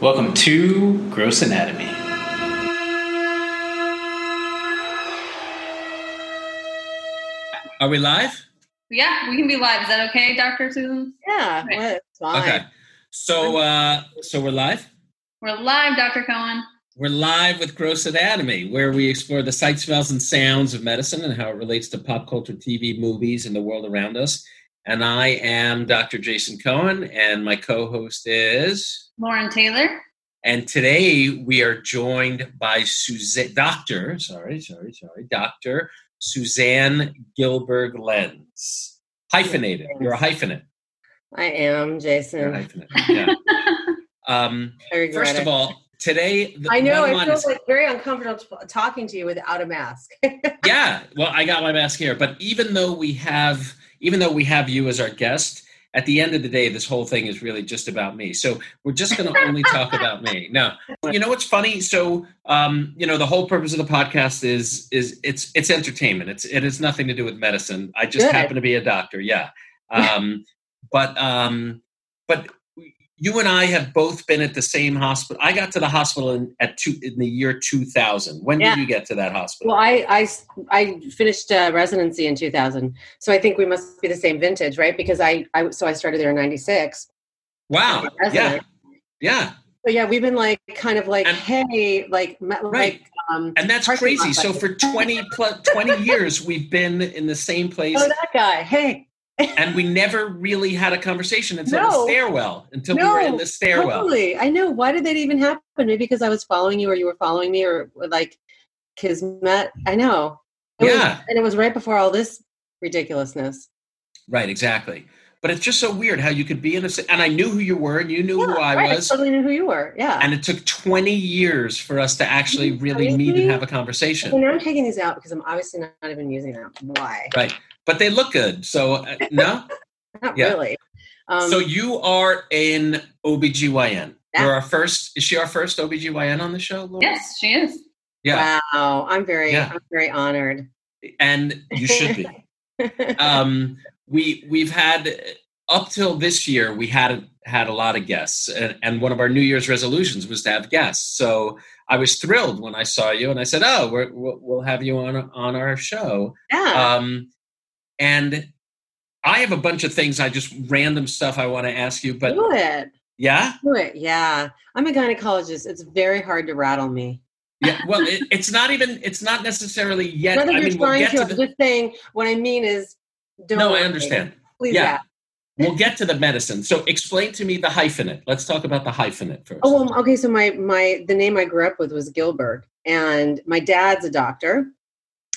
Welcome to Gross Anatomy. Are we live? Yeah, we can be live. Is that okay, Dr. Susan? Yeah, Okay. well, it's fine. Okay. So uh so we're live? We're live, Dr. Cohen. We're live with Gross Anatomy, where we explore the sights, smells, and sounds of medicine and how it relates to pop culture, TV, movies, and the world around us. And I am Dr. Jason Cohen, and my co-host is. Lauren Taylor. And today we are joined by Suzanne, Doctor, sorry, sorry, sorry, Doctor Suzanne Gilberg Lenz. Hyphenated. You're a hyphenate. I am You're a Jason. hyphenate. Yeah. Um, First of all, today the I know I feel is- like very uncomfortable t- talking to you without a mask. yeah. Well, I got my mask here, but even though we have, even though we have you as our guest, at the end of the day, this whole thing is really just about me. So we're just going to only talk about me. No, you know what's funny? So, um, you know, the whole purpose of the podcast is is it's it's entertainment. It's it has nothing to do with medicine. I just Good. happen to be a doctor. Yeah. Um, but um, but you and I have both been at the same hospital. I got to the hospital in, at two in the year 2000. When Yeah. did you get to that hospital? well, I I finished uh, residency in 2000, so I think we must be the same vintage, right? Because I, I so I started there in '96. wow. Yeah. Yeah. So yeah, we've been like kind of like, And- hey, like Right. like um. And that's crazy. So for 20 plus 20 years we've been in the same place Oh, that guy. Hey, and we never really had a conversation until No. the stairwell, until we were in the stairwell. Totally. I know. Why did that even happen? Maybe because I was following you, or you were following me, or like kismet. I know. It was- Yeah. and it was right before all this ridiculousness. Right, exactly. But it's just so weird how you could be in a and I knew who you were and you knew who I right, was. I totally knew who you were. Yeah. And it took 20 years for us to actually really meet and have a conversation. now I'm taking these out because I'm obviously not even using them. Why? Right. But they look good. So uh, no? Not Yeah. really. Um, so you are in OBGYN. Yeah. You're our first is she our first OBGYN on the show? Laura? Yes, she is. Yeah. wow. I'm very, Yeah. I'm very honored. And you should be. um, we we've had up till this year we hadn't had a lot of guests, and, and one of our New Year's resolutions was to have guests. So I was thrilled when I saw you, and I said, "Oh, we're, we'll, we'll have you on on our show." yeah. Um, and I have a bunch of things, I just random stuff I want to ask you, but do it. yeah, Do it. Yeah. I'm a gynecologist. It's very hard to rattle me. yeah. Well, it, it's not even it's not necessarily yet. That I you're mean, we'll trying get to. to I'm the, just saying what I mean is don't no, I understand. Please, Yeah. yeah. We'll get to the medicine. So explain to me the hyphenate. Let's talk about the hyphenate first. Oh, well, okay. So my my the name I grew up with was Gilbert, and my dad's a doctor.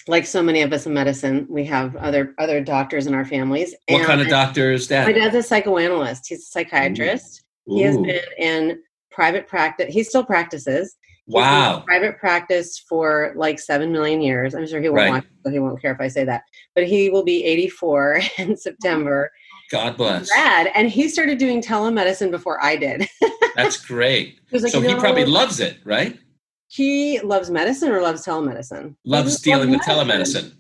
Like so many of us in medicine, we have other other doctors in our families. what and kind of doctor is that? My dad's a psychoanalyst. He's a psychiatrist. He has been in private practice. He still practices. He's Wow. private practice for like seven million years. I'm sure he won't Right. watch, so he won't care if I say that. But he will be 84 in oh, September. God bless. Rad. And he started doing telemedicine before I did. That's great. He like, so he probably loves it, right? He loves medicine or loves telemedicine. Loves dealing with telemedicine.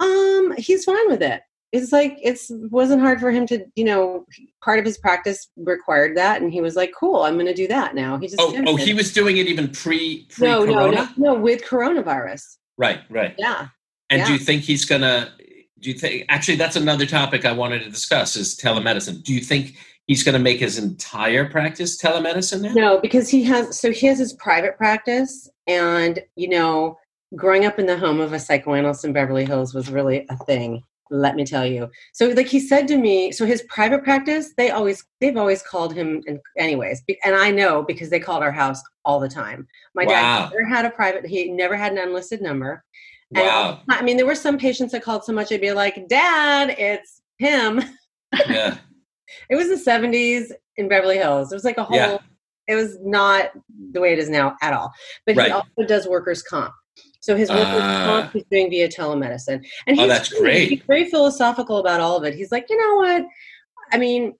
Um, he's fine with it. It's like it's wasn't hard for him to, you know, part of his practice required that, and he was like, "Cool, I'm going to do that now." He just Oh, oh, he was doing it even pre pre no, no, no, no, with coronavirus. Right, right. Yeah, And do you think he's gonna? Do you think? Actually, that's another topic I wanted to discuss is telemedicine. Do you think he's going to make his entire practice telemedicine now? no, because he has so he has his private practice, and you know, growing up in the home of a psychoanalyst in Beverly Hills was really a thing. Let me tell you. So, like he said to me, so his private practice, they always they've always called him, in, anyways, and I know because they called our house all the time. My Wow. dad never had a private; he never had an unlisted number. And Wow. I mean, there were some patients that called so much, I'd be like, "Dad, it's him." Yeah. It was the '70s in Beverly Hills. It was like a whole. Yeah. It was not the way it is now at all. But Right. he also does workers' comp. So his workers' Ah. comp he's doing via telemedicine, and Oh, he's that's great. He's very philosophical about all of it. He's like, you know what? I mean,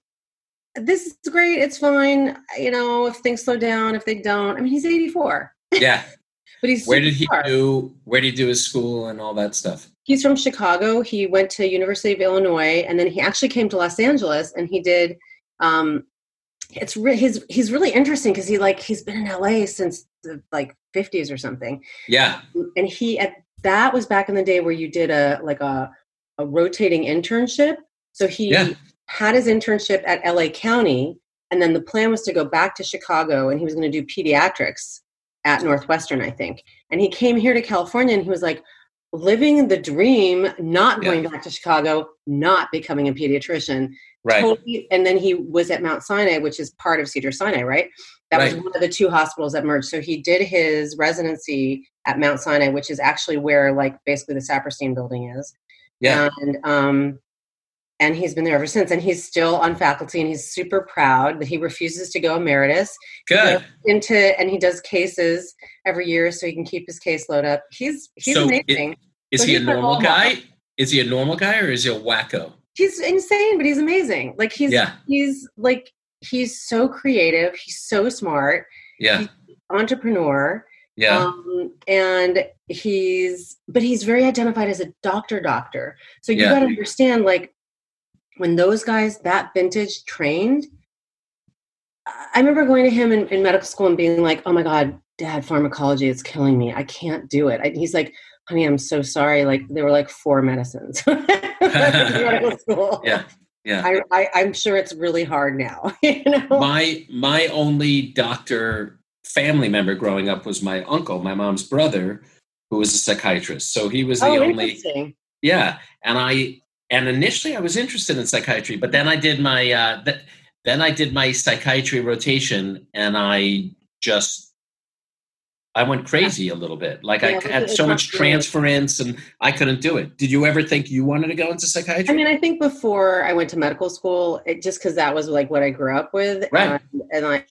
this is great. It's fine. You know, if things slow down, if they don't. I mean, he's 84, Yeah. but he's Where did he smart. do? Where did he do his school and all that stuff? He's from Chicago. He went to University of Illinois, and then he actually came to Los Angeles, and he did. Um, it's re- he's he's really interesting because he like he's been in LA since the like 50s or something, Yeah. and he at that was back in the day where you did a like a a rotating internship. So he Yeah. had his internship at LA County, and then the plan was to go back to Chicago, and he was going to do pediatrics at Northwestern, I think. And he came here to California, and he was like living the dream, not Yeah. going back to Chicago, not becoming a pediatrician. Right. Totally, and then he was at Mount Sinai, which is part of Cedars-Sinai, right? That was one of the two hospitals that merged. So he did his residency at Mount Sinai, which is actually where like basically the Saperstein building is. Yeah. And um and he's been there ever since. And he's still on faculty and he's super proud that he refuses to go emeritus Good. into and he does cases every year so he can keep his caseload up. He's he's So amazing. Is So he a normal guy? Is he a normal guy or is he a wacko? he's insane, but he's amazing. Like he's Yeah. he's like he's so creative, he's so smart, Yeah. entrepreneur. Yeah. Um, and he's but he's very identified as a doctor doctor. So you Yeah. gotta understand like when those guys that vintage trained, I I remember going to him in, in medical school and being like, Oh my god, dad, pharmacology is killing me. I can't do it. And he's like, honey, I'm so sorry. Like there were like four medicines medical school. Yeah. Yeah. I, I, I'm sure it's really hard now. You know? my my only doctor family member growing up was my uncle, my mom's brother, who was a psychiatrist. So he was the oh, only yeah. And I and initially I was interested in psychiatry, but then I did my uh th- then I did my psychiatry rotation and I just I went crazy a little bit. Like Yeah, I had so much transference and I couldn't do it. Did you ever think you wanted to go into psychiatry? I mean, I think before I went to medical school, it, just because that was like what I grew up with, Right. and, and I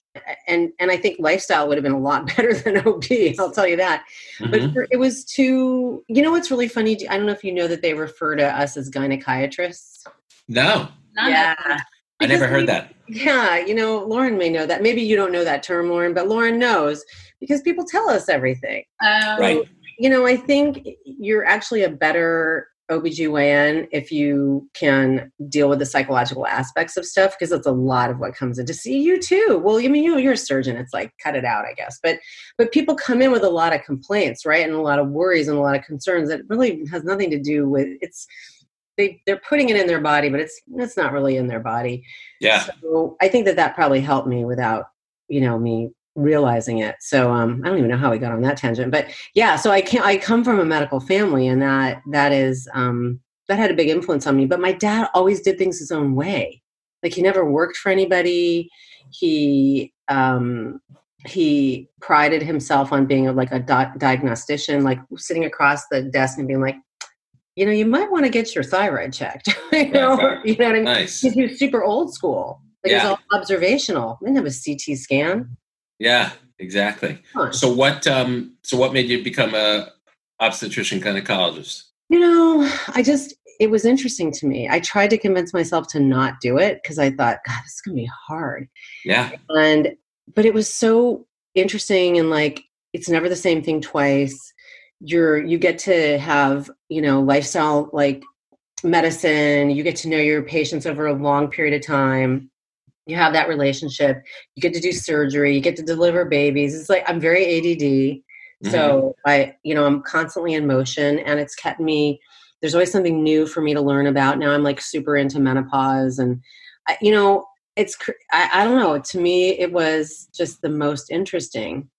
and and I think lifestyle would have been a lot better than OB. I'll tell you that. Mhm. But for, it was too. You know what's really funny? I don't know if you know that they refer to us as gynecologists. no, None yeah. of. I never heard we- that. Yeah, you know, Lauren may know that. Maybe you don't know that term, Lauren, but Lauren knows because people tell us everything. Um, Right. You know, I think you're actually a better OBGYN if you can deal with the psychological aspects of stuff because it's a lot of what comes in to see you too. Well, I mean, you you're a surgeon. It's like cut it out, I guess. But but people come in with a lot of complaints, right? And a lot of worries and a lot of concerns that really has nothing to do with it's they they're putting it in their body, but it's it's not really in their body. Yeah. So I think that that probably helped me without, you know, me realizing it. So um, I don't even know how we got on that tangent, but yeah. So I can I come from a medical family, and that that is um, that had a big influence on me. But my dad always did things his own way. Like he never worked for anybody. He um, he prided himself on being a, like a di- diagnostician, like sitting across the desk and being like, you know, you might want to get your thyroid checked. you know, you know what I mean? Nice. He was super old school. Like it Yeah. was all observational. Didn't have a CT scan. Yeah, exactly. On. So what um so what made you become a obstetrician gynecologist? You know, I just it was interesting to me. I tried to convince myself to not do it because I thought, God, this is gonna be hard. Yeah. And but it was so interesting and like it's never the same thing twice. You're you get to have, you know, lifestyle like medicine, you get to know your patients over a long period of time. You have that relationship. You get to do surgery, you get to deliver babies. It's like I'm very ADD. So mm-hmm. I, you know, I'm constantly in motion and it's kept me, there's always something new for me to learn about. Now I'm like super into menopause and, I, you know, it's, I, I don't know. To me, it was just the most interesting.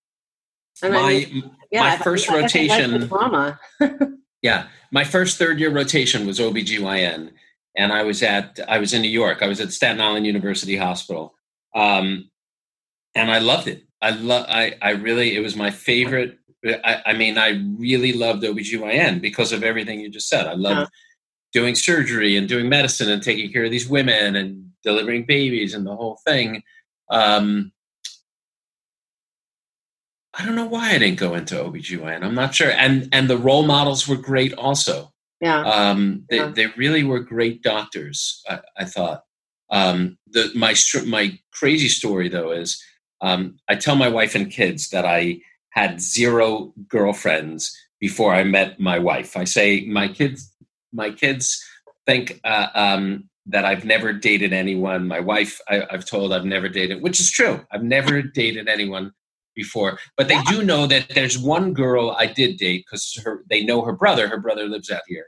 And I my mean, yeah, my first I I rotation trauma. yeah, my first third year rotation was OBGYN and I was at I was in New York. I was at Staten Island University Hospital. Um and I loved it. I love I I really it was my favorite I, I mean I really loved OBGYN because of everything you just said. I loved Yeah. doing surgery and doing medicine and taking care of these women and delivering babies and the whole thing. Um I don't know why I didn't go into OBGYN. I'm not sure. And and the role models were great also. Yeah. Um, they, Yeah. they really were great doctors. I, I thought. Um, the my my crazy story though is um, I tell my wife and kids that I had zero girlfriends before I met my wife. I say my kids my kids think uh, um, that I've never dated anyone. My wife, I, I've told I've never dated, which is true. I've never dated anyone before, but they do know that there's one girl I did date because her they know her brother. Her brother lives out here,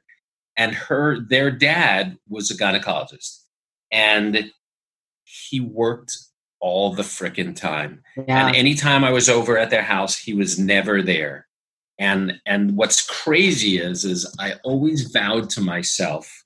and her their dad was a gynecologist, and he worked all the frickin' time. Yeah. And anytime I was over at their house, he was never there. And and what's crazy is is I always vowed to myself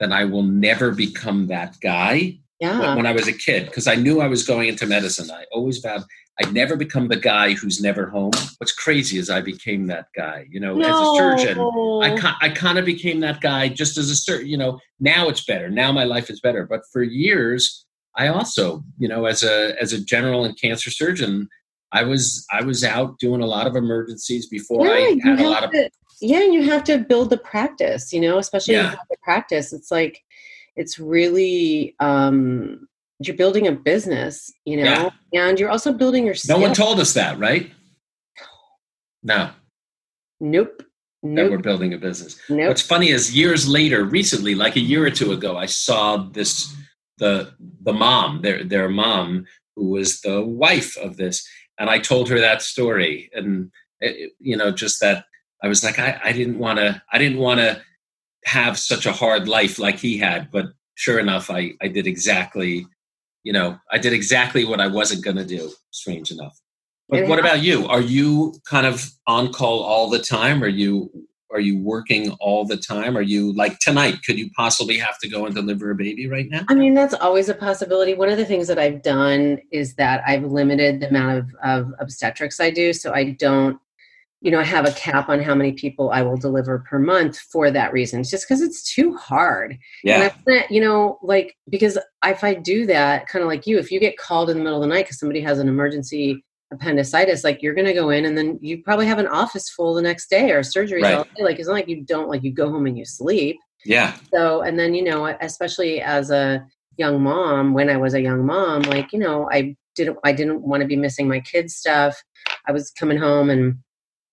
that I will never become that guy Yeah. when I was a kid because I knew I was going into medicine. I always vowed I'd never become the guy who's never home. What's crazy is I became that guy. You know, as a surgeon, I I kind of became that guy just as a surgeon. You know, now it's better. Now my life is better. But for years, I also, you know, as a as a general and cancer surgeon, I was I was out doing a lot of emergencies before yeah, I had a lot of to, yeah, and you have to build the practice, you know, especially Yeah. in the practice. It's like it's really um you're building a business, you know, and you're also building your no one told us that, right? No, Nope. that we're building a business. Nope. What's funny is years later, recently, like a year or two ago, I saw this the the mom, their their mom, who was the wife of this, and I told her that story, and it, you know, just that I was like, I, I didn't want to, I didn't want to have such a hard life like he had, but sure enough, I I did exactly, you know, I did exactly what I wasn't going to do. Strange enough. But what about you? Are you kind of on call all the time? Are you are you working all the time? Are you like tonight? Could you possibly have to go and deliver a baby right now? I mean, that's always a possibility. One of the things that I've done is that I've limited the amount of, of obstetrics I do. So I don't, you know, I have a cap on how many people I will deliver per month for that reason. It's just because it's too hard. And I you know, like, because if I do that, kind of like you, if you get called in the middle of the night because somebody has an emergency appendicitis, like you're going to go in and then you probably have an office full the next day or surgeries Right. Like, it's not like you don't, like, you go home and you sleep. yeah, So, and then, you know, especially as a young mom, when I was a young mom, like, you know, I didn't, I didn't want to be missing my kids' stuff. I was coming home and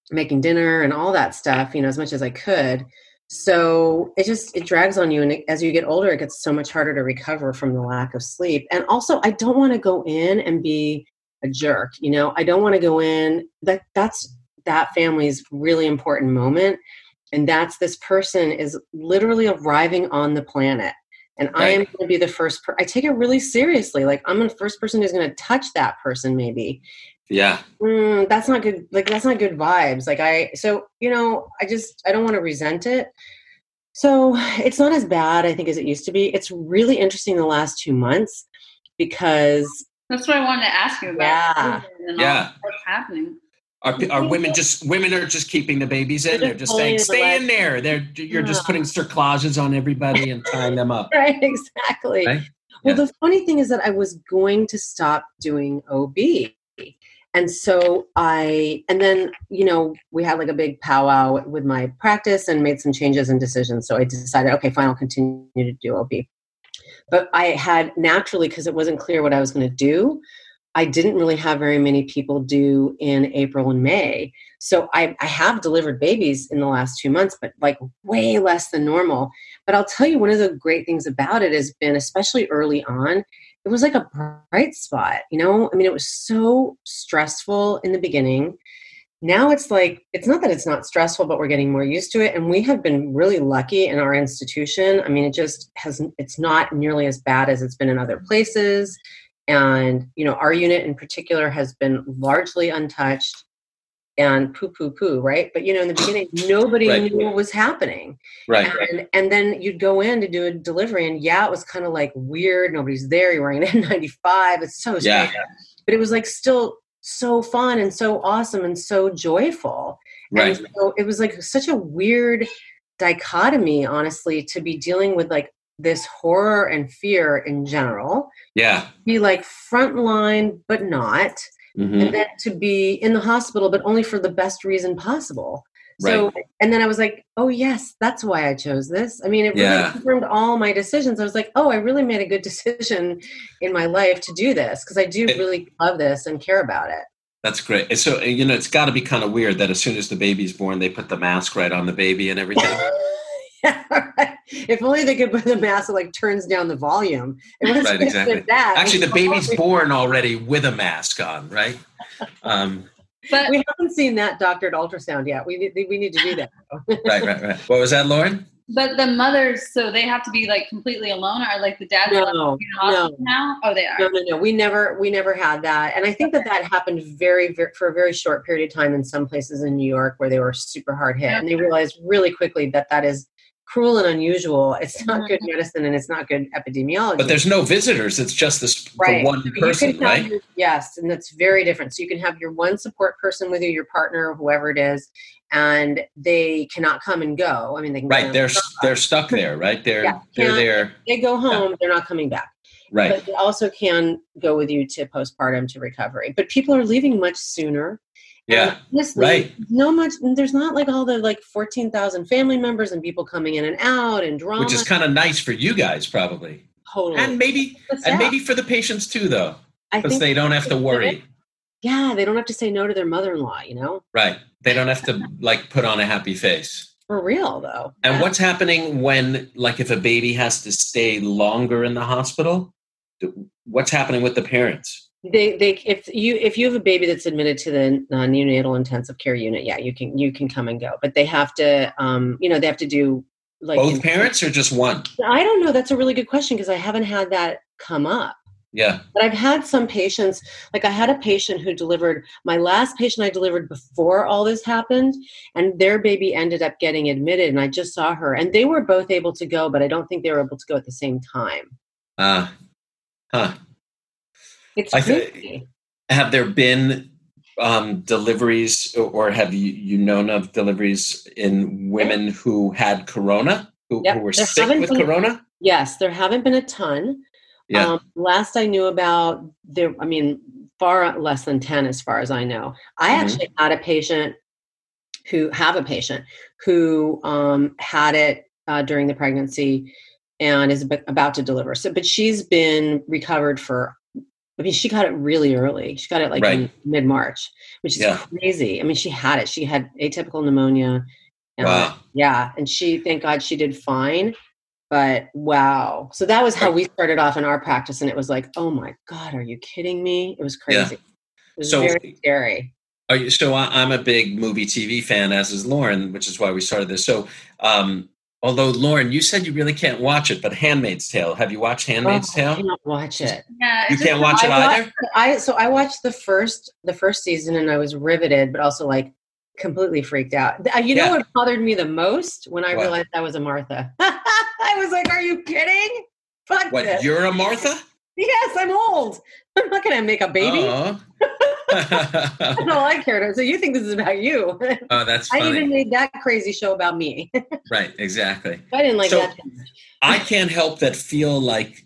making dinner and all that stuff, you know, as much as I could. So it just, it drags on you. And it, as you get older, it gets so much harder to recover from the lack of sleep. And also, I don't want to go in and be a jerk, you know, I don't want to go in that that's that family's really important moment and that's this person is literally arriving on the planet and i am going to be the first per- i take it really seriously like i'm the first person who's going to touch that person maybe yeah, mm, that's not good like that's not good vibes like i so you know i just i don't want to resent it so it's not as bad i think as it used to be it's really interesting the last two months because That's what I wanted to ask you about. Yeah. COVID and all Yeah. What's happening? are, are women just women are just keeping the babies in? They're They're just just saying, "Stay in there." They're you're just putting cerclages on everybody and tying them up. right exactly Right? well Yeah. the funny thing is that i was going to stop doing ob and so i and then you know we had like a big powwow with my practice and made some changes and decisions. So i decided okay fine i'll continue to do ob but i had naturally because it wasn't clear what i was going to do i didn't really have very many people do in april and may. So I, I have delivered babies in the last two months but like way less than normal. But I'll tell you, one of the great things about it has been, especially early on, it was like a bright spot. You know, I mean, it was so stressful in the beginning. Now it's like, it's not that it's not stressful, but we're getting more used to it. And we have been really lucky in our institution. I mean, it just has, it's not nearly as bad as it's been in other places. And, you know, our unit in particular has been largely untouched and poo poo poo, right? But, you know, in the beginning, nobody Right. knew what was happening Right, right. and, and then you'd go in to do a delivery and yeah it was kind of like weird nobody's there you're wearing an n95 it's so Yeah. strange but it was like still so fun and so awesome and so joyful Right. and so it was like such a weird dichotomy honestly to be dealing with like this horror and fear in general Yeah. be like frontline but not Mhm. and then to be in the hospital but only for the best reason possible so and then i was like oh yes that's why i chose this i mean it really Yeah. confirmed all my decisions i was like oh i really made a good decision in my life to do this because i do It- really love this and care about it That's great. So you know, it's got to be kind of weird that as soon as the baby's born, they put the mask right on the baby and everything. Yeah, right. If only they could put the mask that like turns down the volume. It was Right, exactly. That. Actually, the baby's born already with a mask on, right? Um, But We haven't seen that doctored ultrasound yet. We need, we need to do that. right, right, right. What was that, Lauren? but the mothers, so they have to be like completely alone, or like the dads are No, like, in the hospital now. Oh, they are. No, no, no. We never, we never had that, and I think that that happened very, very for a very short period of time in some places in New York where they were super hard hit, and they realized really quickly that that is cruel and unusual. It's not good mm-hmm. medicine, and it's not good epidemiology. But there's no visitors. It's just this right. the one So person, right? your- yes, and that's very different. So you can have your one support person with you, your partner, whoever it is, and they cannot come and go. I mean, they can Right. They're come. they're stuck there, right? They're Yeah. they're there. they go home. They're not coming back. Right. but they also can go with you to postpartum to recovery. But people are leaving much sooner. Yeah. Honestly, Right. No much. There's not like all the like fourteen thousand family members and people coming in and out and drama. Which is kind of nice for you guys, probably, totally. and maybe and maybe for the patients too, though, because they don't have to worry. yeah, they don't have to say no to their mother-in-law. You know, Right. They don't have to like put on a happy face. for real though. And Yeah. what's happening when, like, if a baby has to stay longer in the hospital? What's happening with the parents? They they if you if you have a baby that's admitted to the uh, neonatal intensive care unit, yeah, you can you can come and go, but they have to um you know they have to do like Both in- parents or just one? I don't know. That's a really good question because I haven't had that come up. Yeah. But I've had some patients, like I had a patient who delivered, my last patient I delivered before all this happened, and their baby ended up getting admitted, and I just saw her. And they were both able to go, but I don't think they were able to go at the same time. Uh, huh. It's I crazy. Have there been um, deliveries, or have you, you known of deliveries in women who had corona, who, Yep, who were there sick with been- corona? Yes, there haven't been a ton. Yeah. Um, last I knew about there, I mean, far less than 10 as far as I know. I Mhm. actually had a patient who have a patient who um, had it uh, during the pregnancy and is about to deliver. So, but she's been recovered for. I mean, she got it really early. She got it like in Right. mid March, which is Yeah. crazy. I mean, she had it. She had atypical pneumonia. And, Wow. Yeah, and she, thank God, she did fine. But wow, so that was how we started off in our practice, and it was like, oh my God, are you kidding me? It was Yeah. crazy. It was So- very scary. Are you, so I, I'm a big movie TV fan, as is Lauren, which is why we started this. So, um, although Lauren, you said you really can't watch it, but *Handmaid's Tale*. Have you watched *Handmaid's Oh, I Tale*? cannot watch it. Yeah, You can't just- watch it I wa- either. I so I watched the first the first season and I was riveted, but also like completely freaked out. Uh, You know Yeah. what bothered me the most when I What? realized I was a Martha. I was like, "Are you kidding? Fuck What? this! You're a Martha? yes, I'm old. I'm not gonna make a baby. That's all I cared. about. So you think this is about you? oh that's I even made that crazy show about me. right, exactly. I didn't like So- that. I can't help that feel like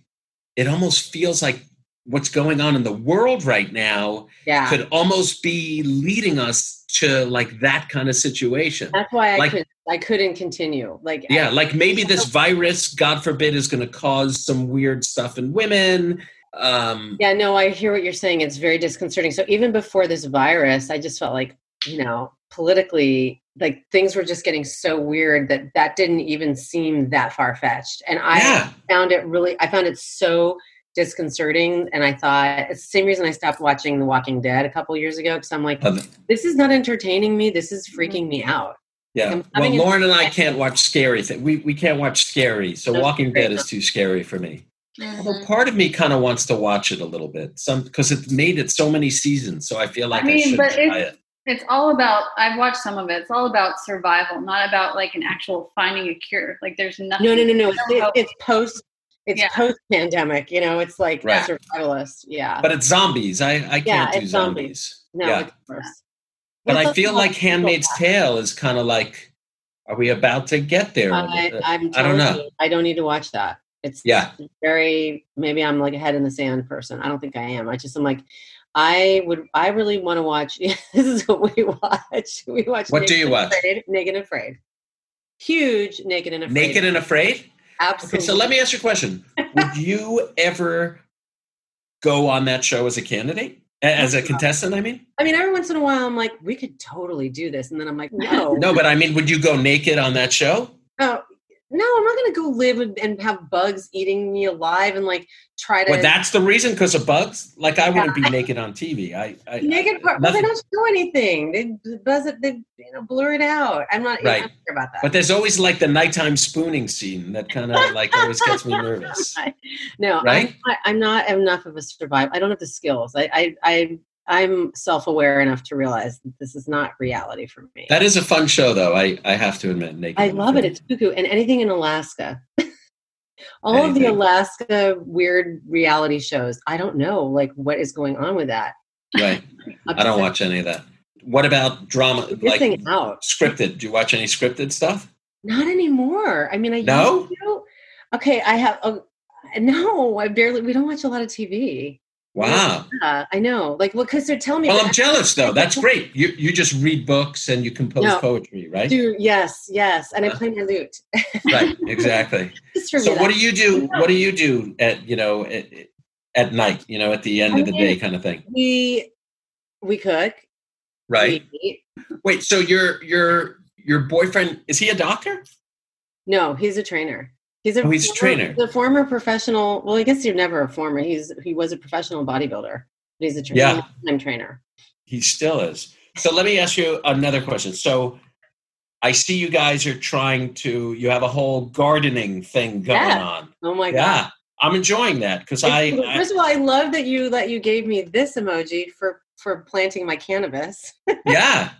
it almost feels like what's going on in the world right now Yeah, could almost be leading us to like that kind of situation. that's why I like- could I couldn't continue. Like Yeah, like maybe this virus, God forbid, is going to cause some weird stuff in women. Um, Yeah, no, I hear what you're saying. It's very disconcerting. So even before this virus, I just felt like, you know, politically, like things were just getting so weird that that didn't even seem that far fetched. And I yeah, found it really, I found it so disconcerting. And I thought it's the same reason I stopped watching The Walking Dead a couple years ago because I'm like, Uh, this is not entertaining me. This is freaking me out. yeah. I'm Well, Lauren and I can't watch scary things. We we can't watch scary, so No, Walking Dead is too scary for me. Mhm. Although part of me kind of wants to watch it a little bit, some because it's made it so many seasons. So I feel like I, I mean, should but try it's- it. It's all about. I've watched some of it. It's all about survival, not about like an actual finding a cure. Like there's nothing. No, no, no, no. It's, it, it's post. It's Yeah. post pandemic. You know, it's like Right. survivalist. Yeah. But it's zombies. I I Yeah, can't do zombies. zombies. no, yeah. it's worse. But I feel like Handmaid's back. Tale is kind of like, are we about to get there? I, I'm I don't know. you, I don't need to watch that. It's Yeah. very maybe I'm like a head in the sand person. I don't think I am. I just I'm like I would I really want to watch this is what we watch. We watch What do you watch? Afraid, Naked and Afraid. Huge Naked and Afraid. Naked and Afraid? Absolutely. Okay, so let me ask you a question. Would you ever go on that show as a candidate? As a contestant, I mean? I mean every once in a while I'm like we could totally do this and then I'm like no. No, but I mean, would you go naked on that show? Oh, no, I'm not going to go live and, have bugs eating me alive and like try to. Well, that's the reason because of bugs. Like I wouldn't be naked on TV. I, I naked I, part, but they don't show anything. They buzz it. They you know blur it out. I'm not. Right. don't about that. But there's always like the nighttime spooning scene that kind of like always gets me nervous. no, Right? I'm, I'm not enough of a survivor. I don't have the skills. I, I, I, I'm self-aware enough to realize that this is not reality for me. That is a fun show, though. I, I have to admit, naked. I love it. It's cuckoo and anything in Alaska. All of the Alaska weird reality shows. I don't know, like what is going on with that. right. I don't watch any of that. What about drama? Like out. scripted? Do you watch any scripted stuff? Not anymore. I mean, I No? used to. Okay, I have. Oh, no, I barely. We don't watch a lot of TV. Wow. Yeah, I know. Like, well, because they're telling me. Well, I'm jealous though. That's great. You you just read books and you compose No. poetry, right? Dude, yes, yes, and I Uh, play my lute. Right. Exactly. So me, what do you do? What do you do at you know at, at night? You know, at the end I of the day, kind of thing, we we cook. right? we. Wait. So your your your boyfriend is he a doctor? No, he's a trainer. He's a Oh, he's a trainer. The former professional. Well, I guess you're never a former. He's he was a professional bodybuilder. But he's a trainer. Yeah. I'm trainer. He still is. So let me ask you another question. So I see you guys are trying to. You have a whole gardening thing going Yeah. on. Oh my god. Yeah, I'm enjoying that because I First of all, I love that you that you gave me this emoji for for planting my cannabis. yeah.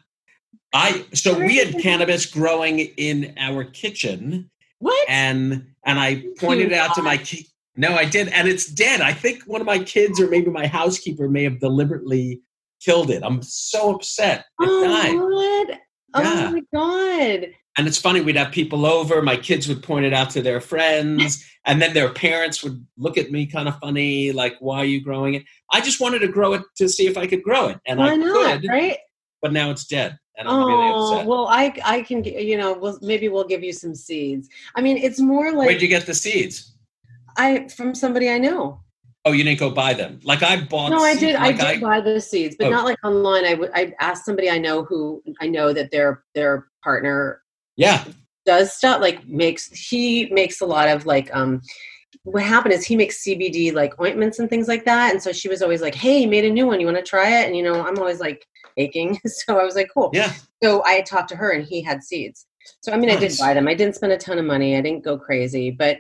I so we had cannabis growing in our kitchen, What? and and I pointed it out to my ki- no, I did, and it's dead. I think one of my kids or maybe my housekeeper may have deliberately killed it. I'm so upset. It oh, died. what? Oh yeah. Oh my god. And it's funny, we'd have people over, my kids would point it out to their friends, and then their parents would look at me kind of funny, like, why are you growing it? I just wanted to grow it to see if I could grow it. And Why I not? could, Right? But now it's dead. And I'm really Oh upset. well, I I can you know we'll, maybe we'll give you some seeds. I mean, it's more like Where'd you get the seeds? I from somebody I know. Oh, you didn't go buy them. Like I bought No, I did. I like did buy the seeds, but Oh. not like online. I would. I asked somebody I know who I know that their their partner yeah. does stuff like makes. He makes a lot of like. um What happened is he makes CBD like ointments and things like that, and so she was always like, "Hey, made a new one. You want to try it?" And you know, I'm always like aching, so I was like, "Cool." Yeah. So I talked to her, and he had seeds. So I mean, I did Nice. buy them. I didn't spend a ton of money. I didn't go crazy, but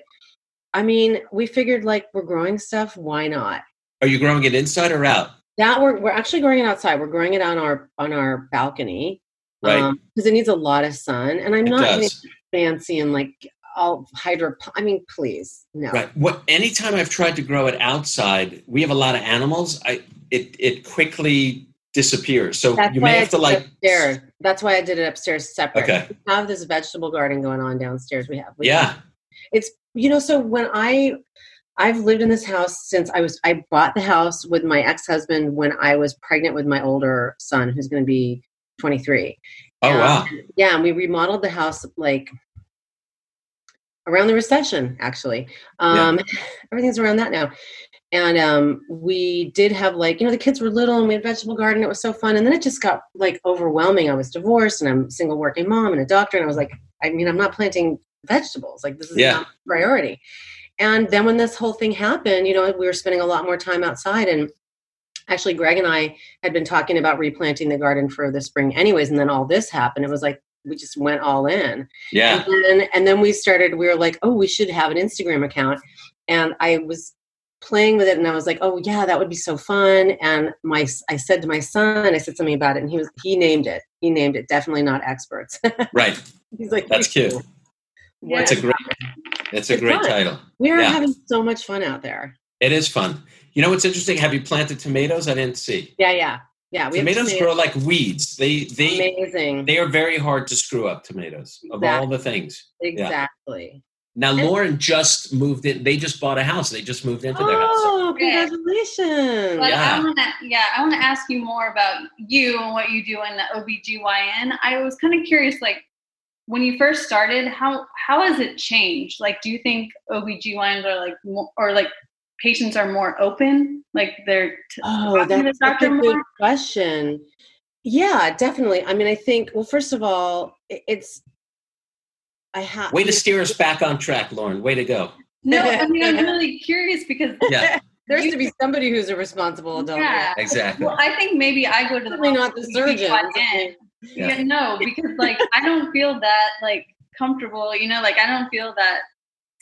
I mean, we figured like we're growing stuff. Why not? Are you growing it inside or out? That we're we're actually growing it outside. We're growing it on our on our balcony Right. Um, because it needs a lot of sun. And I'm it not fancy and like all hydro. I mean, please no. Right. What anytime I've tried to grow it outside, we have a lot of animals. I it it quickly disappears. So That's you may have to like upstairs. That's why I did it upstairs separate. Okay. We have this vegetable garden going on downstairs. We have. We Yeah. have- it's you know so when I I've lived in this house since I was I bought the house with my ex husband when I was pregnant with my older son who's going to be 23. Oh Um, wow. Yeah, and we remodeled the house like around the recession, actually. Um, Everything's around that now. And um, we did have like, you know, the kids were little and we had vegetable garden. It was so fun. And then it just got like overwhelming. I was divorced and I'm a single working mom and a doctor. And I was like, I mean, I'm not planting vegetables. Like this is Yeah. not a priority. And then when this whole thing happened, you know, we were spending a lot more time outside and actually Greg and I had been talking about replanting the garden for the spring anyways. And then all this happened. It was like, we just went all in. Yeah. And then, and then we started, we were like, oh, we should have an Instagram account. And I was playing with it and I was like, oh yeah, that would be so fun. And my, I said to my son, I said something about it and he was, he named it. He named it. Definitely not experts. Right. He's like, That's cute. What? It's a great it's a It's great fun. title. We are yeah. having so much fun out there. It is fun. You know what's interesting? Have you planted tomatoes? I didn't see. Yeah, yeah, yeah. We have Tomatoes grow like weeds. They they amazing. they are very hard to screw up tomatoes of all the things. exactly. Now And- Lauren just moved in. They just bought a house. They just moved into their house. Oh, congratulations! But Yeah. I want to, yeah, I want to ask you more about you and what you do in the OBGYN. I was kind of curious, like when you first started, how how has it changed? Like, do you think OBGYNs are like, more, or like patients are more open? Like they're t- Oh, talking to the that's such a doctor good more? question. Yeah, definitely. I mean, I think, well, first of all, it's, I have. Way to steer us back on track, Lauren. Way to go. No, I mean I'm really curious because Yeah, There has to be somebody who's a responsible adult. yeah. exactly. Well, I think maybe I go to the Certainly wrong not the surgeon. Yeah. Yeah. no, because like I don't feel that like comfortable, you know, like I don't feel that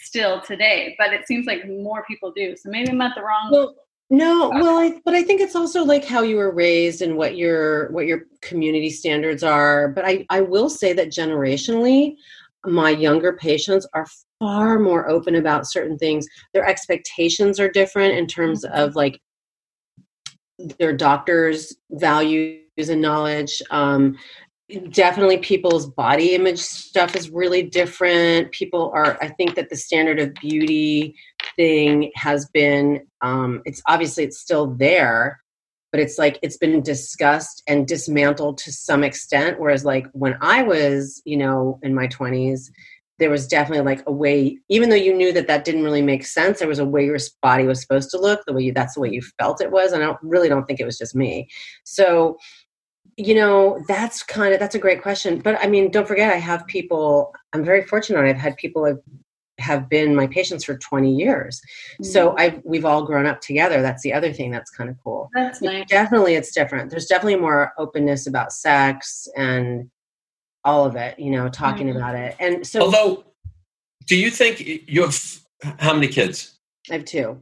still today, but it seems like more people do. So maybe I'm at the wrong Well, no, well, I, but I think it's also like how you were raised and what your what your community standards are. But I I will say that generationally, my younger patients are far more open about certain things. Their expectations are different in terms of like their doctors' values and knowledge. Um, definitely people's body image stuff is really different. People are i think that the standard of beauty thing has been um, it's obviously it's still there but it's like it's been discussed and dismantled to some extent. Whereas like when i was you know in my 20s there was definitely like a way even though you knew that that didn't really make sense there was a way your body was supposed to look the way you that's the way you felt it was and i don't really don't think it was just me. So you know that's kind of that's a great question but i mean don't forget i have people i'm very fortunate i've had people have have been my patients for 20 years so i've we've all grown up together that's the other thing that's kind of cool that's nice. definitely it's different there's definitely more openness about sex and all of it you know talking Mhm. about it and so Although, do you think you have how many kids? i have two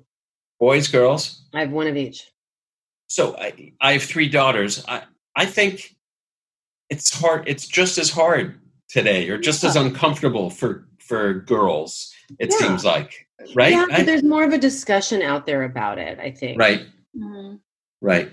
Boys, girls? i have one of each So I, I have three daughters. I, I think it's hard. It's just as hard today, or just as uncomfortable for for girls. It Yeah. seems like, right? yeah I- there's more of a discussion out there about it i think right, Mhm. right.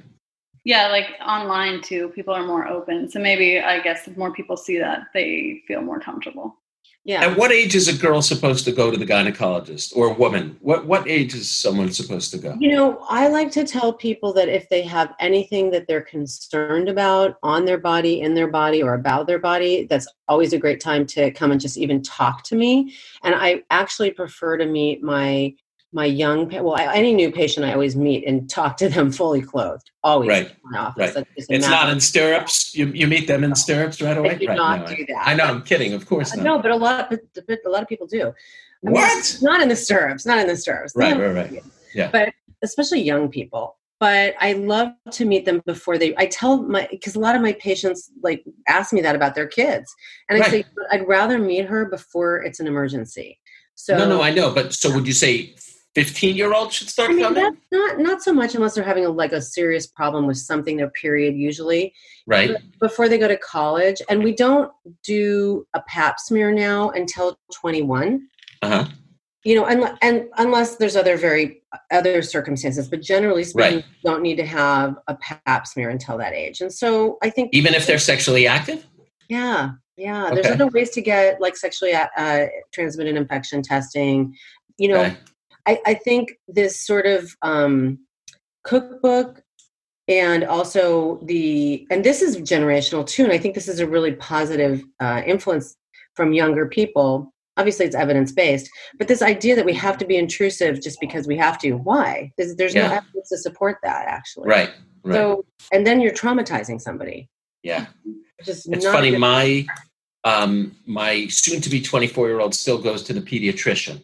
Yeah, like online too, people are more open. So maybe I guess if more people see that, they feel more comfortable. Yeah At what age is a girl supposed to go to the gynecologist, or a woman? What what age is someone supposed to go? You know, I like to tell people that if they have anything that they're concerned about on their body, in their body, or about their body, that's always a great time to come and just even talk to me. And I actually prefer to meet my my young well any new patient I always meet and talk to them fully clothed always Right, in my office. right. It's not in stirrups. You you meet them in stirrups right away. I do right, not no, do that. I know. I'm kidding. Of course uh, not. no, but a lot but, but a lot of people do. I mean, What? not in the stirrups, not in the stirrups. Right, right, right. Yeah. But especially young people. But I love to meet them before they. I tell my because a lot of my patients like ask me that about their kids, and I Right. say I'd rather meet her before it's an emergency. So no, no, I know. But so would you say 15 year olds should start I mean coming? that's not not so much unless they're having a, like a serious problem with something their period usually Right. before they go to college, and we don't do a Pap smear now until twenty one. Uh huh. you know unless, and unless there's other very other circumstances but generally speaking Right. you don't need to have a pap smear until that age and so i think Even if they're sexually active? yeah yeah there's Okay. other ways to get like sexually uh, transmitted infection testing you know Okay. I, I think this sort of um, cookbook and also the and this is generational too and i think this is a really positive uh, influence from younger people obviously it's evidence based but this idea that we have to be intrusive just because we have to why there's, there's no evidence to support that actually Right. Right. so and then you're traumatizing somebody yeah. is It's funny. good. My um, my soon to be 24 year old still goes to the pediatrician.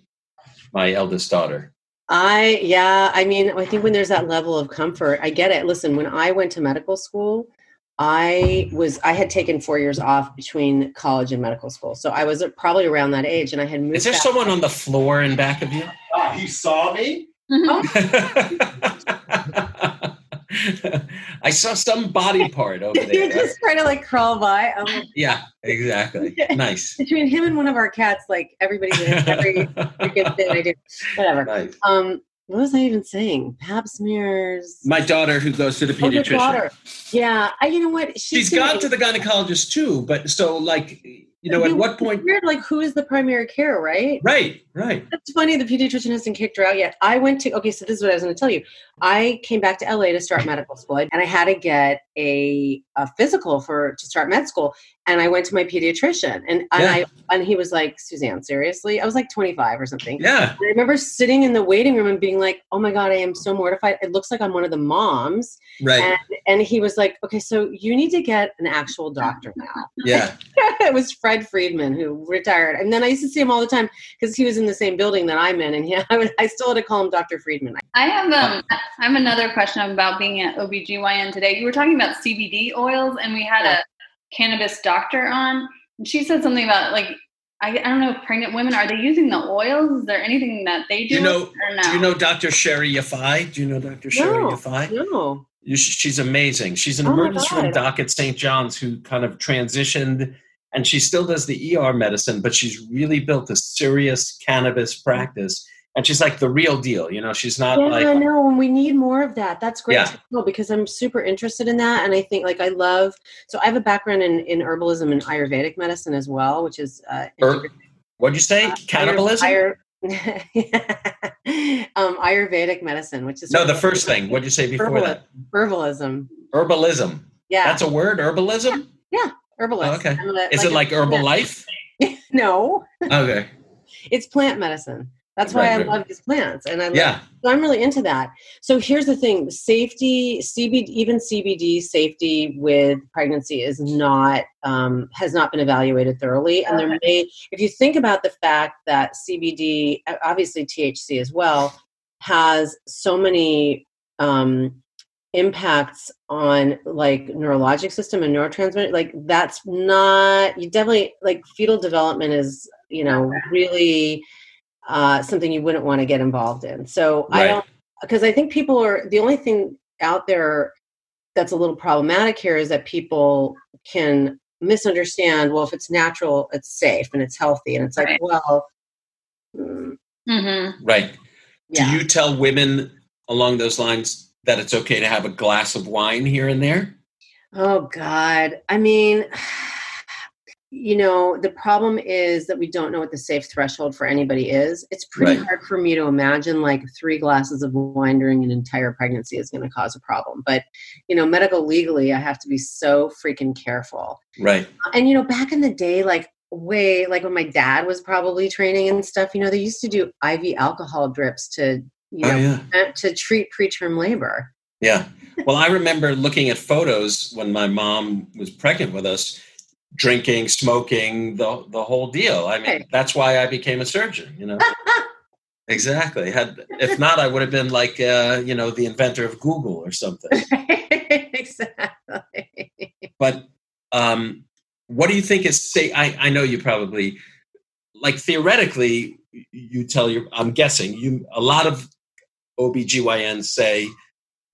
My eldest daughter. I yeah, I mean, I think when there's that level of comfort, I get it. Listen, when I went to medical school, I was I had taken four years off between college and medical school, so I was probably around that age, and I had moved. Is there back- someone on the floor in back of you? Ah, he saw me. I saw some body part over You're there. just trying to like crawl by. Like, Yeah, exactly. Nice. between him and one of our cats, like everybody's in every freaking thing I do. Whatever. Nice. Um, what was I even saying? Pap smears. My daughter, who goes to the Oh, pediatrician, daughter. Yeah, I, you know what? she's gone to the gynecologist too. But so, like, you know, at what point? Weird, like who is the primary care, right? Right, right. That's funny. The pediatrician hasn't kicked her out yet. I went to, okay, so this is what I was going to tell you. I came back to LA to start medical school and I had to get a, a physical for to start med school, and I went to my pediatrician, and, and Yeah. I and he was like, "Suzanne, seriously?" I was like 25 or something. Yeah. And I remember sitting in the waiting room and being like, "Oh my god, I am so mortified. It looks like I'm one of the moms." Right. And, and he was like, "Okay, so you need to get an actual doctor now." Yeah. it was Fred Friedman who retired, and then I used to see him all the time because he was in the same building that I'm in, and he, I, would, I still had to call him Doctor Friedman. I have um I have another question about being at OBGYN today. You were talking about CBD oils and we had Yeah. a cannabis doctor on and she said something about like I, I don't know if pregnant women are they using the oils? Is there anything that they do, Do you know- or no? Do you know Dr. Sherry Yafai? Do you know Dr. Sherry No. Yafai? No, You sh- she's amazing. She's an Oh emergency room doc at St. John's who kind of transitioned, and she still does the ER medicine, but she's really built a serious cannabis practice. And she's like the real deal. You know, she's not yeah, like I know, and we need more of that. That's great Yeah. to know because I'm super interested in that, and I think like I love. So I have a background in in herbalism and Ayurvedic medicine as well, which is uh, Her- what'd you say? uh, Cannibalism? Ayur- Ayur- um, Ayurvedic medicine, which is no, the first thing. What'd you say before Herbal- that? herbalism. Herbalism. Yeah, That's a word, herbalism? herbalist. Oh, okay. A- Is it like Herbalife no, Okay. it's plant medicine. That's why Right, I right. love these plants, and I love Yeah. So I'm really into that. So here's the thing: safety, CBD, even CBD safety with pregnancy is not um, has not been evaluated thoroughly. And there may, if you think about the fact that CBD, uh, obviously THC as well, has so many um, impacts on like neurologic system and neurotransmitter. Like that's not you definitely like fetal development is you know really uh, something you wouldn't want to get involved in. So I don't because I think people are the only thing out there that's a little problematic here is that people can misunderstand. Well, if it's natural, it's safe and it's healthy, and it's like, Right. well, mm, mm-hmm. Right. yeah, Do you tell women along those lines that it's okay to have a glass of wine here and there? Oh God. I mean, you know, the problem is that we don't know what the safe threshold for anybody is. It's pretty Right. hard for me to imagine like three glasses of wine during an entire pregnancy is going to cause a problem. But, you know, medical legally, I have to be so freaking careful. Right. And, you know, back in the day, like way, like when my dad was probably training and stuff, you know, they used to do IV alcohol drips to, you Oh know, yeah. to treat preterm labor. Yeah. Well, I remember looking at photos when my mom was pregnant with us, drinking, smoking, the the whole deal. I mean, Right. that's why I became a surgeon. You know. exactly. Had if not, I would have been like uh, you know the inventor of Google or something. exactly. But um, what do you think is say? I I know you probably like theoretically you tell your. I'm guessing you a lot of OBGYNs say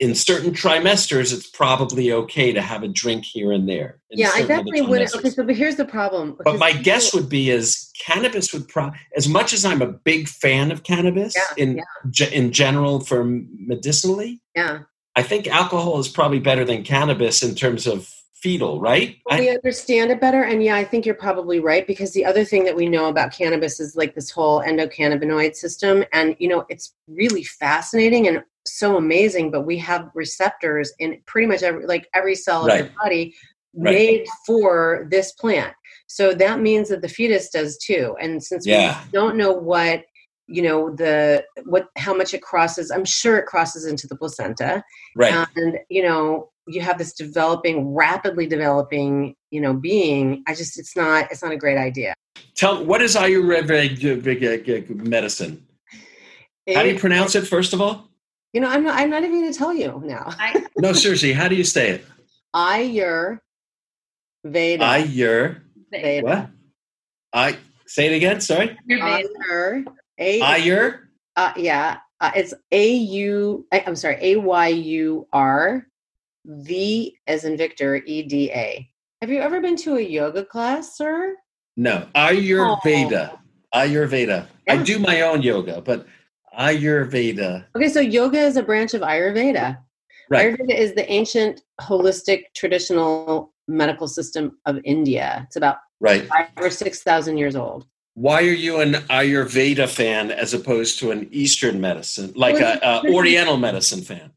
in certain trimesters it's probably okay to have a drink here and there. Yeah, I certain of the definitely would. Okay, so but here's the problem. But my people- guess would be is cannabis would pro as much as I'm a big fan of cannabis Yeah, in yeah. ge- in general for medicinally, yeah, I think alcohol is probably better than cannabis in terms of fetal, right? we I, understand it better, and yeah, I think you're probably right because the other thing that we know about cannabis is like this whole endocannabinoid system, and you know, it's really fascinating and so amazing. But we have receptors in pretty much every like every cell of your Right. body Right. made for this plant. So that means that the fetus does too. And since Yeah. we don't know what you know the what how much it crosses i'm sure it crosses into the placenta right. and you know you have this developing rapidly developing you know being i just it's not it's not a great idea Tell what is Ayurvedic medicine? How do you pronounce it? First of all, you know i'm not i'm not even going to tell you now I, no, seriously, how do you say it? ayur veda Ayur. Veda. What? I say it again. Sorry. ayur a Ayur. uh, yeah uh, it's A U. I'm sorry a y u r v as in victor e d a have you ever been to a yoga class sir No, Ayurveda. Ayurveda. I Yeah. do my own yoga, but Ayurveda. okay so yoga is a branch of ayurveda Right. Ayurveda is the ancient, holistic, traditional medical system of India. It's about Right. five or six thousand years old. Why are you an Ayurveda fan as opposed to an Eastern medicine, like a, a Oriental medicine fan?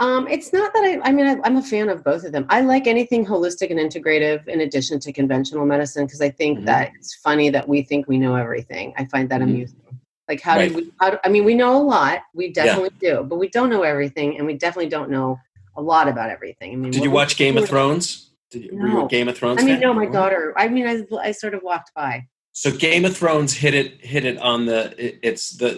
Um, it's not that I, I mean, I, I'm a fan of both of them. I like anything holistic and integrative in addition to conventional medicine because I think Mhm. that it's funny that we think we know everything. I find that Mhm. amusing. Like, how Right. do we, how do, I mean, we know a lot. We definitely do, but we don't know everything and we definitely don't know a lot about everything. I mean, Did you watch Game of Thrones? Did you, were you No. a Game of Thrones I mean, fan? no, my daughter, I mean, I, I sort of walked by. So Game of Thrones hit it hit it on the it- it's the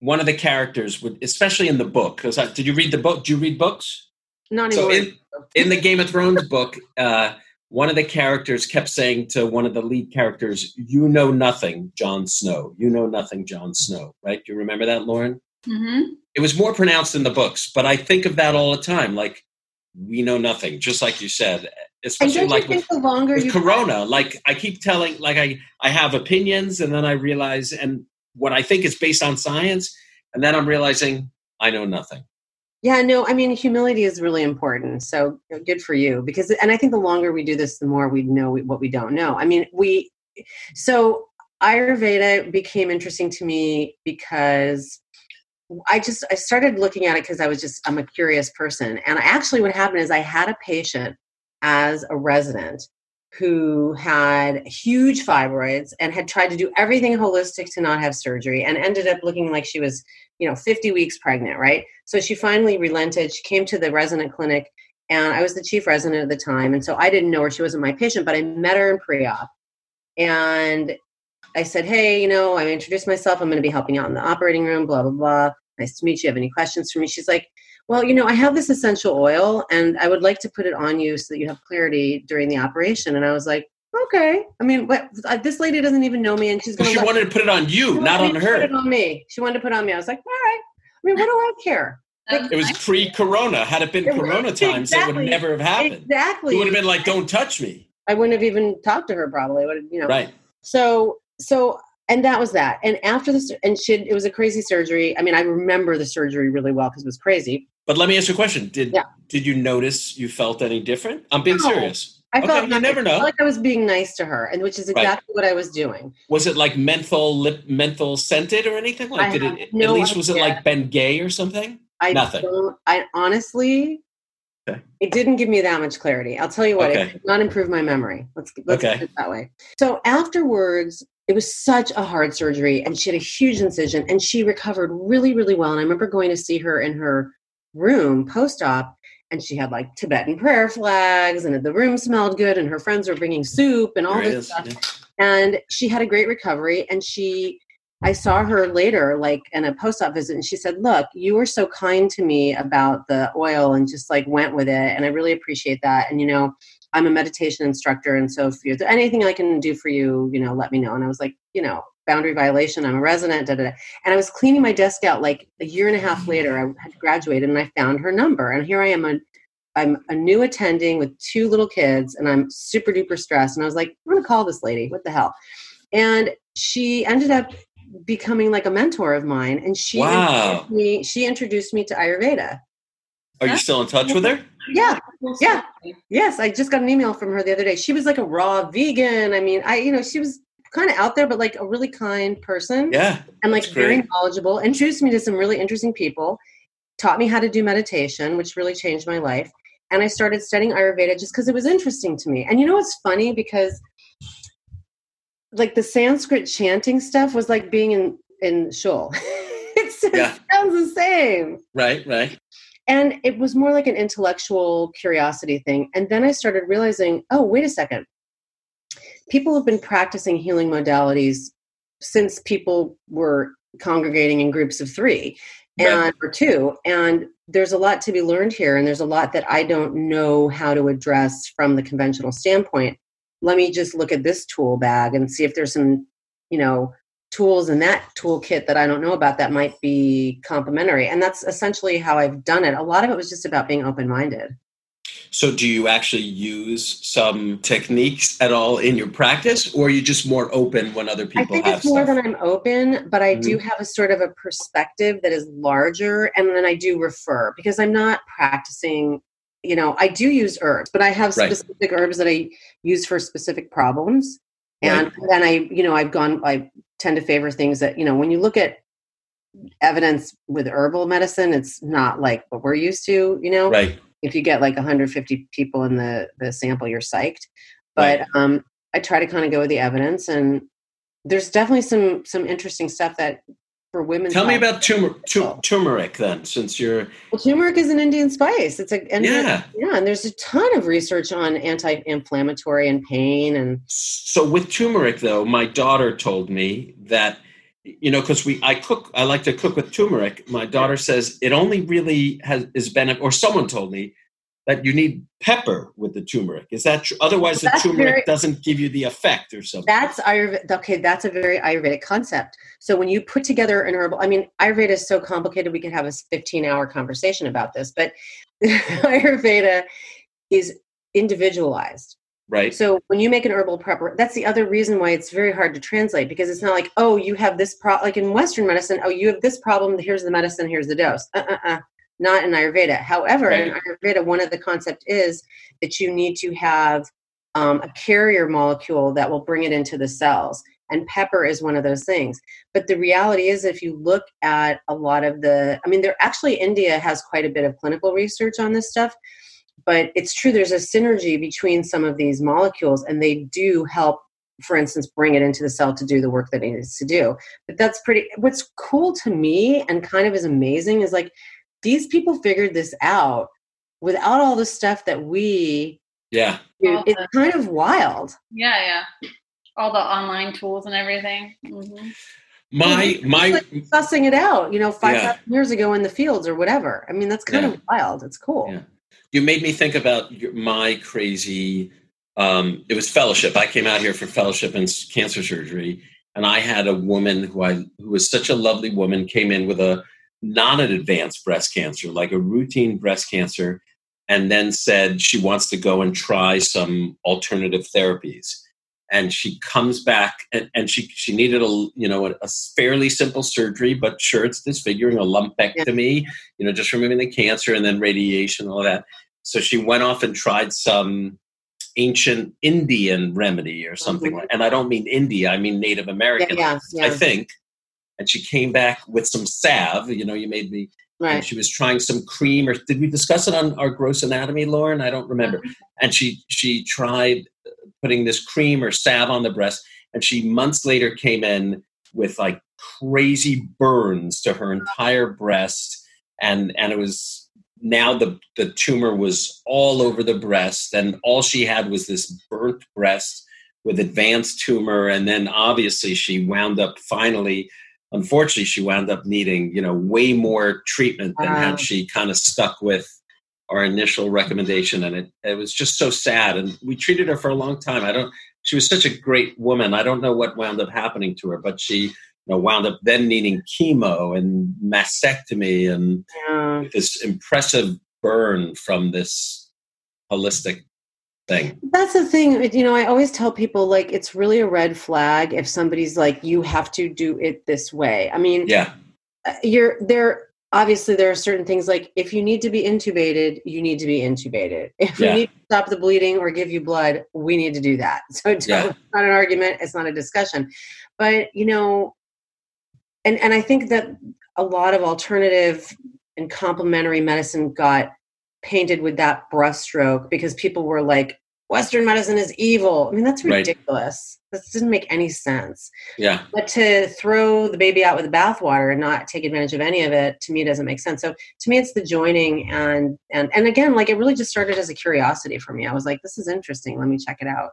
one of the characters would especially in the book because did you read the book? Do you read books? Not So anymore. in in the Game of Thrones book, uh, one of the characters kept saying to one of the lead characters, "You know nothing, Jon Snow. You know nothing, Jon Snow." Right? Do you remember that, Lauren? hmm It was more pronounced in the books, but I think of that all the time. Like we know nothing, just like you said. Especially like you with think the longer with corona like i keep telling like i i have opinions and then i realize and what i think is based on science and then i'm realizing i know nothing Yeah, no, I mean, humility is really important. So good for you because, and I think the longer we do this, the more we know what we don't know. I mean, we, so Ayurveda became interesting to me because I just, I started looking at it because I was just, I'm a curious person. And actually, what happened is I had a patient as a resident who had huge fibroids and had tried to do everything holistic to not have surgery and ended up looking like she was you know 50 weeks pregnant right? So she finally relented. She came to the resident clinic and i was the chief resident at the time and so i didn't know her. She wasn't my patient but i met her in pre-op. And i said hey you know i introduced myself. I'm going to be helping out in the operating room blah blah blah. Nice to meet you. Have any questions for me? She's like well you know i have this essential oil and i would like to put it on you so that you have clarity during the operation and i was like okay i mean what uh, this lady doesn't even know me and she's so going she wanted to put it on you not on Put her it on me. She wanted to put it on me. I was like, all right. I mean, what do I care? That it was pre-corona had it been It was- corona times it would never have happened Exactly. you would have been like don't touch me I wouldn't have even talked to her probably. I would have, you know. right So, so, and that was that. And after this, and she, it was a crazy surgery. I mean, I remember the surgery really well because it was crazy. But let me ask you a question did Yeah. did you notice you felt any different i'm being No. serious I Okay, felt you never know. I felt like I was being nice to her, and which is Right. exactly what I was doing. was it like menthol lip menthol scented or anything like I did it no at least was it like Bengay or something I Nothing. Don't, I honestly, Okay. it didn't give me that much clarity. I'll tell you what, Okay. it did not improve my memory. Let's let's Okay. put it that way. So afterwards, it was such a hard surgery, and she had a huge incision, and she recovered really, really well. And I remember going to see her in her room post-op, and she had like Tibetan prayer flags, and the room smelled good, and her friends were bringing soup and all There this is. stuff Yeah. and she had a great recovery and she i saw her later like in a post-op visit and she said look you were so kind to me about the oil and just like went with it and i really appreciate that and you know i'm a meditation instructor and so if there's anything i can do for you you know let me know and i was like you know boundary violation i'm a resident da, da, da. and i was cleaning my desk out like a year and a half later i had graduated and i found her number and here i am a I'm a new attending with two little kids and I'm super duper stressed. And I was like, I'm going to call this lady. What the hell? And she ended up becoming like a mentor of mine. And she, Wow. introduced me, she introduced me to Ayurveda. are you still in touch with her Yeah. Yeah. Yes. I just got an email from her the other day. She was like a raw vegan. I mean, I, you know, she was kind of out there, but like a really kind person yeah and like very knowledgeable, introduced me to some really interesting people, taught me how to do meditation, which really changed my life. And I started studying Ayurveda just because it was interesting to me. And you know what's funny? Because like the Sanskrit chanting stuff was like being in in shul. it Yeah. sounds the same. right right And it was more like an intellectual curiosity thing. And then I started realizing, oh, wait a second. People have been practicing healing modalities since people were congregating in groups of three Right. and or two. And there's a lot to be learned here. And there's a lot that I don't know how to address from the conventional standpoint. Let me just look at this tool bag and see if there's some, you know, tools in that toolkit that I don't know about that might be complementary. And that's essentially how I've done it. A lot of it was just about being open minded. So, do you actually use some techniques at all in your practice, or are you just more open when other people? I think it's more stuff? than I'm open, but I do mm-hmm. have a sort of a perspective that is larger. And then I do refer because I'm not practicing. You know, I do use herbs, but I have Right. specific herbs that I use for specific problems. And then I, you know, I've gone, I tend to favor things that, you know, when you look at evidence with herbal medicine. It's not like what we're used to, you know. Right. If you get like 150 people in the the sample, you're psyched. But Right. um, I try to kind of go with the evidence, and there's definitely some some interesting stuff that for women. Tell me about tumer, tu- turmeric then, since you're Well, turmeric is an Indian spice. It's a and yeah. yeah, and there's a ton of research on anti-inflammatory and pain and So with turmeric, though, my daughter told me that you know because we I cook I like to cook with turmeric. My daughter says it only really has is benefit, or someone told me that you need pepper with the turmeric. Is that true? Otherwise, the turmeric very- doesn't give you the effect or something. That's Ayurveda. Okay, that's a very Ayurvedic concept. So when you put together an herbal, I mean, Ayurveda is so complicated. We could have a 15-hour conversation about this, but Ayurveda is individualized. Right. So when you make an herbal prepper, that's the other reason why it's very hard to translate because it's not like, oh, you have this problem. Like in Western medicine, oh, you have this problem. Here's the medicine. Here's the dose. Uh, uh, uh. Not in Ayurveda. However, in Ayurveda, one of the concept is that you need to have um, a carrier molecule that will bring it into the cells. And pepper is one of those things. But the reality is, if you look at a lot of the, I mean, there actually, India has quite a bit of clinical research on this stuff. But it's true, there's a synergy between some of these molecules, and they do help, for instance, bring it into the cell to do the work that it needs to do. But that's pretty, what's cool to me and kind of is amazing is like these people figured this out without all the stuff that we yeah. do. It's the- kind of wild. Yeah, yeah. All the online tools and everything. hmm My my Like sussing it out, you know, five Yeah. years ago in the fields or whatever. I mean, that's kind Yeah. of wild. It's cool. Yeah. You made me think about your, my crazy um, it was fellowship. I came out here for fellowship in cancer surgery and i had a woman who i who was such a lovely woman came in with a not an advanced breast cancer like a routine breast cancer and then said she wants to go and try some alternative therapies. And she comes back and, and she she needed a you know a, a fairly simple surgery but sure it's disfiguring a lumpectomy you know just removing the cancer and then radiation all that so she went off and tried some ancient indian remedy or something Mhm. and i don't mean india i mean native Yeah, american yeah, i think and she came back with some salve you know you made me Right. she was trying some cream or did we discuss it on our gross anatomy lauren i don't remember Mm-hmm. and she she tried putting this cream or salve on the breast and she months later came in with like crazy burns to her entire breast and and it was now the the tumor was all over the breast and all she had was this burnt breast with advanced tumor and then obviously she wound up finally unfortunately she wound up needing you know way more treatment than Wow. had she kind of stuck with our initial recommendation and it, it was just so sad and we treated her for a long time i don't she was such a great woman i don't know what wound up happening to her but she know wound up then needing chemo and mastectomy and Yeah. this impressive burn from this holistic thing That's the thing. You know, I always tell people like it's really a red flag if somebody's like, you have to do it this way. I mean, yeah uh, you're there. Obviously, there are certain things like if you need to be intubated, you need to be intubated. If Yeah. we need to stop the bleeding or give you blood, we need to do that. So it's Yeah. not an argument. It's not a discussion. But you know, and and I think that a lot of alternative and complementary medicine got painted with that brushstroke because people were like, Western medicine is evil. I mean, that's Right. ridiculous. That doesn't make any sense. yeah But to throw the baby out with the bathwater and not take advantage of any of it, to me, doesn't make sense. So to me, it's the joining and and and again, like it really just started as a curiosity for me. I was like, this is interesting. Let me check it out.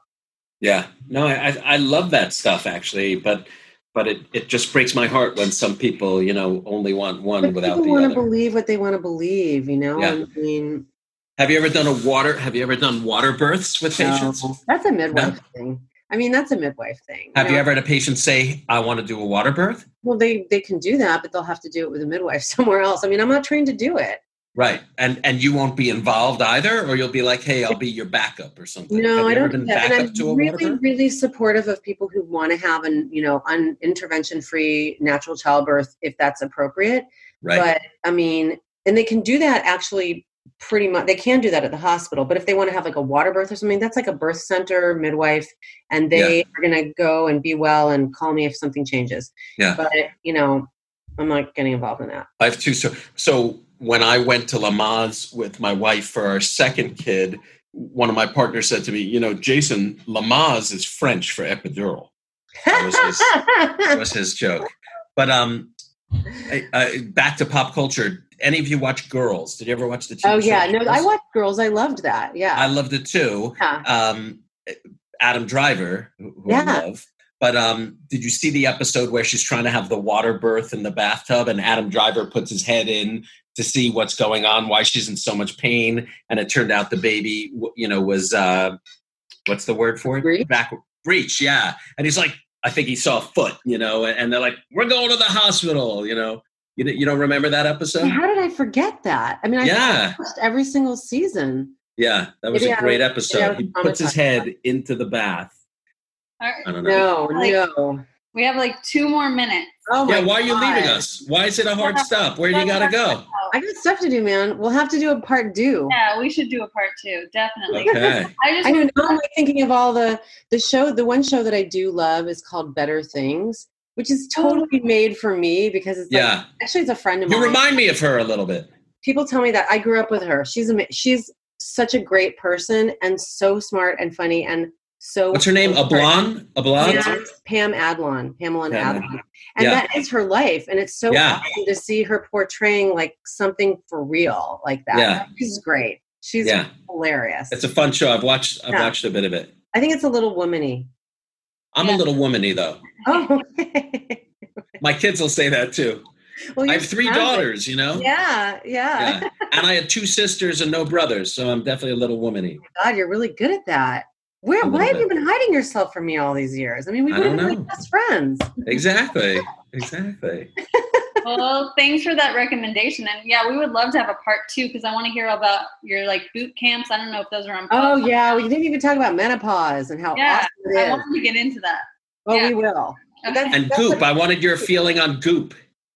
Yeah, no, I I love that stuff actually, but but it it just breaks my heart when some people you know only want one But without people the want other. to believe what they want to believe. You know, Yeah. I mean, have you ever done a water? Have you ever done water births with patients? no, that's a midwife thing. I mean, that's a midwife thing. Have you know? ever had a patient say, "I want to do a water birth"? Well, they they can do that, but they'll have to do it with a midwife somewhere else. I mean, I'm not trained to do it. Right, and and you won't be involved either, or you'll be like, "Hey, I'll be your backup" or something. No, I don't do that. And I'm really, really supportive of people who want to have an, you know, un intervention free natural childbirth if that's appropriate. Right, But I mean, and they can do that actually pretty much. They can do that at the hospital. But if they want to have like a water birth or something, that's like a birth center midwife, and they are going to go and be well and call me if something changes. Yeah. But you know, I'm not getting involved in that. I have two. So, so when I went to Lamaze with my wife for our second kid, one of my partners said to me, "You know, Jason, Lamaze is French for epidural." That was his, that was his joke. But um, I, I, back to pop culture. Any of you watch Girls? Did you ever watch the? TV oh yeah, no, Girls? I watched Girls. I loved that. Yeah, I loved it too. Um, Adam Driver, who who Yeah. I love. But um, did you see the episode where she's trying to have the water birth in the bathtub, and Adam Driver puts his head in to see what's going on, why she's in so much pain, and it turned out the baby, you know, was uh, what's the word for it? Breech? Back breech, yeah. And he's like, I think he saw a foot, you know, and they're like, we're going to the hospital, you know. You, you don't remember that episode? How did I forget that? I mean, I Yeah, watched every single season. yeah, that was Maybe a I great was- episode. He puts his traumatized. head into the bath. All right. I don't know. No, Like- no. We have like two more minutes. Oh Yeah, why are you leaving us? Why is it a hard Yeah. stop? Where do you gotta go? I got stuff to do, man. We'll have to do a part two. Yeah, we should do a part two, definitely. Okay. I just I know now I'm like thinking of all the the show. The one show that I do love is called Better Things, which is oh. totally made for me because it's like, Yeah. actually it's a friend of You mine. You remind me of her a little bit. People tell me that I grew up with her. She's ama- she's such a great person and so smart and funny and so. What's her name? Ablon? Ablon? Yeah, Pam Adlon, Pamela Pam Adlon, and Yeah. that is her life, and it's so Yeah. awesome to see her portraying like something for real like that. Yeah. She's great. She's Yeah. hilarious. It's a fun show. I've watched I've watched a bit of it. I think it's a little womany. I'm a little womany though. Oh, My kids will say that too. well, I have three daughters, you know? Yeah, yeah. Yeah. And I had two sisters and no brothers, so I'm definitely a little womany. Oh God, you're really good at that. Where? A little Why have you been hiding yourself from me all these years? I mean, we I would have been like best friends. Exactly. Exactly. well, thanks for that recommendation. And yeah, we would love to have a part two because I want to hear about your like boot camps. I don't know if those are on. Oh yeah, we didn't even talk about menopause and how Yeah, awesome it I is. wanted to get into that. Well, yeah. we will. Okay. that's- And that's Goop, I wanted your feeling on Goop.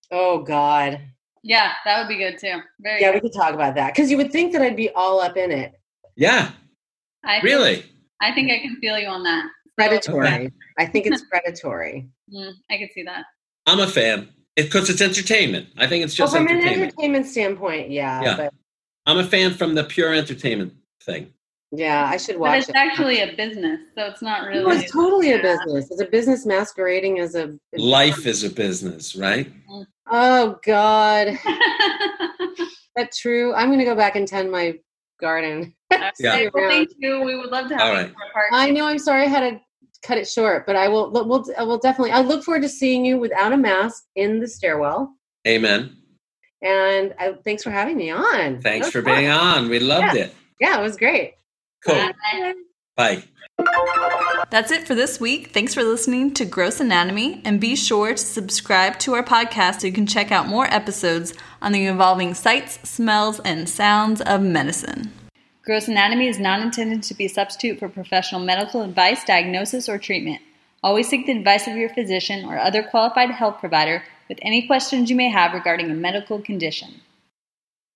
oh God. Yeah, that would be good too. Very Yeah, we could talk about that because you would think that I'd be all up in it. Yeah, I think- really. I think I can feel you on that. Predatory. I think it's predatory. Mm, I can see that. I'm a fan. Because it's entertainment. I think it's Well, just from an entertainment. entertainment standpoint, yeah. Yeah. But I'm a fan from the pure entertainment thing. yeah, I should watch. But watch it's it. actually a business, so it's not really. No, it's totally a business. It's a business masquerading as a Life is a business, right? Oh God, that true. I'm gonna go back and tend my garden. Yeah. Well, thank you. We would love to have All you right. for a part. I know. I'm sorry I had to cut it short, but I will. We'll. Uh, I will definitely. I look forward to seeing you without a mask in the stairwell. Amen. And I, thanks for having me on. Thanks for fun. being on. We loved it. Yeah, it was great. Cool. Bye. Bye. That's it for this week. Thanks for listening to Gross Anatomy, and be sure to subscribe to our podcast so you can check out more episodes on the evolving sights, smells, and sounds of medicine. Gross Anatomy is not intended to be a substitute for professional medical advice, diagnosis, or treatment. Always seek the advice of your physician or other qualified health provider with any questions you may have regarding a medical condition.